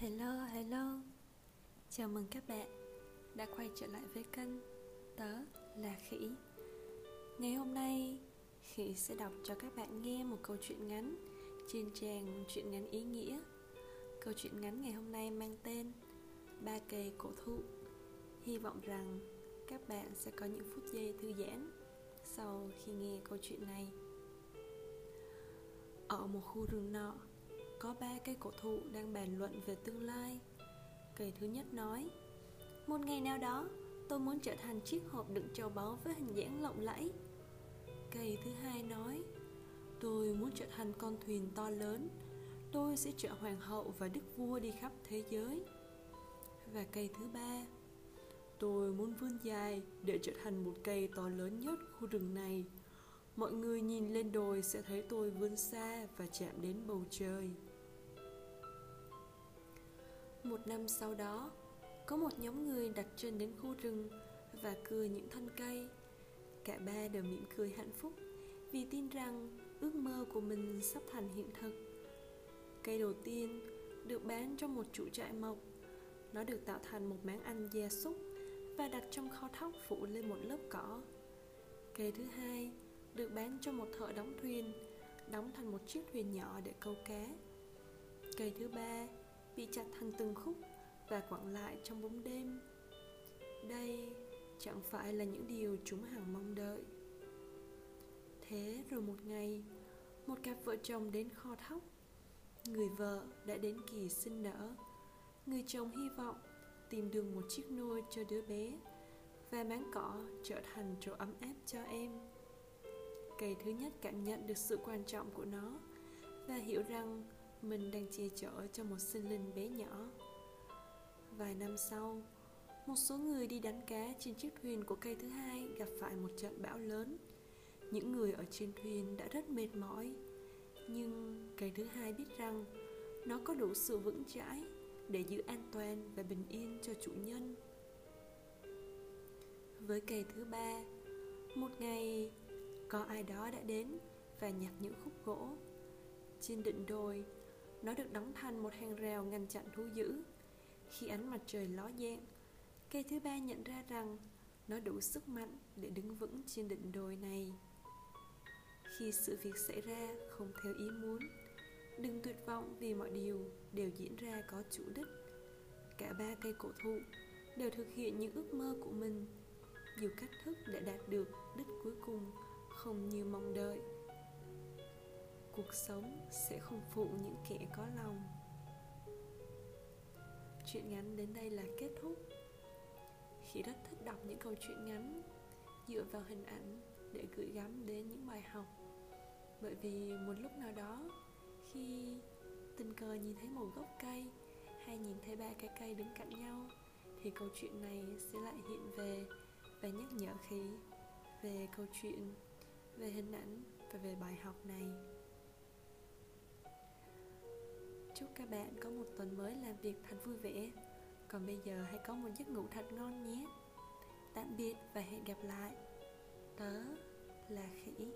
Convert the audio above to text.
Hello, hello. Chào mừng các bạn đã quay trở lại với kênh Tớ là Khỉ. Ngày hôm nay, Khỉ sẽ đọc cho các bạn nghe một câu chuyện ngắn trên trang chuyện ngắn ý nghĩa. Câu chuyện ngắn ngày hôm nay mang tên Ba cây cổ thụ. Hy vọng rằng các bạn sẽ có những phút giây thư giãn sau khi nghe câu chuyện này. Ở một khu rừng nọ có ba cây cổ thụ đang bàn luận về tương lai. Cây thứ nhất nói, một ngày nào đó, tôi muốn trở thành chiếc hộp đựng châu báu với hình dáng lộng lẫy. Cây thứ hai nói, tôi muốn trở thành con thuyền to lớn. Tôi sẽ chở hoàng hậu và đức vua đi khắp thế giới. Và cây thứ ba, tôi muốn vươn dài để trở thành một cây to lớn nhất khu rừng này mọi người nhìn lên đồi sẽ thấy tôi vươn xa và chạm đến bầu trời. Một năm sau đó, có một nhóm người đặt chân đến khu rừng và cưa những thân cây. Cả ba đều mỉm cười hạnh phúc vì tin rằng ước mơ của mình sắp thành hiện thực. Cây đầu tiên được bán trong một trụ trại mộc. Nó được tạo thành một máng ăn gia súc và đặt trong kho thóc phủ lên một lớp cỏ. Cây thứ hai được bán cho một thợ đóng thuyền, đóng thành một chiếc thuyền nhỏ để câu cá. Cây thứ ba bị chặt thành từng khúc và quẳng lại trong bóng đêm. Đây chẳng phải là những điều chúng hằng mong đợi. Thế rồi một ngày, một cặp vợ chồng đến kho thóc. Người vợ đã đến kỳ sinh nở. Người chồng hy vọng tìm được một chiếc nôi cho đứa bé và máng cỏ trở thành chỗ ấm áp cho em cây thứ nhất cảm nhận được sự quan trọng của nó và hiểu rằng mình đang che chở cho một sinh linh bé nhỏ. Vài năm sau, một số người đi đánh cá trên chiếc thuyền của cây thứ hai gặp phải một trận bão lớn. Những người ở trên thuyền đã rất mệt mỏi, nhưng cây thứ hai biết rằng nó có đủ sự vững chãi để giữ an toàn và bình yên cho chủ nhân. Với cây thứ ba, một ngày có ai đó đã đến và nhặt những khúc gỗ. Trên đỉnh đồi, nó được đóng thành một hàng rào ngăn chặn thú dữ. Khi ánh mặt trời ló dạng, cây thứ ba nhận ra rằng nó đủ sức mạnh để đứng vững trên đỉnh đồi này. Khi sự việc xảy ra không theo ý muốn, đừng tuyệt vọng vì mọi điều đều diễn ra có chủ đích. Cả ba cây cổ thụ đều thực hiện những ước mơ của mình. Dù cách thức để đạt được đích cuối cùng không như mong đợi. Cuộc sống sẽ không phụ những kẻ có lòng. Chuyện ngắn đến đây là kết thúc. Khi rất thích đọc những câu chuyện ngắn, dựa vào hình ảnh để gửi gắm đến những bài học. Bởi vì một lúc nào đó, khi tình cờ nhìn thấy một gốc cây hay nhìn thấy ba cái cây đứng cạnh nhau, thì câu chuyện này sẽ lại hiện về và nhắc nhở khí về câu chuyện về hình ảnh và về bài học này. Chúc các bạn có một tuần mới làm việc thật vui vẻ. Còn bây giờ hãy có một giấc ngủ thật ngon nhé. Tạm biệt và hẹn gặp lại. Tớ là khỉ.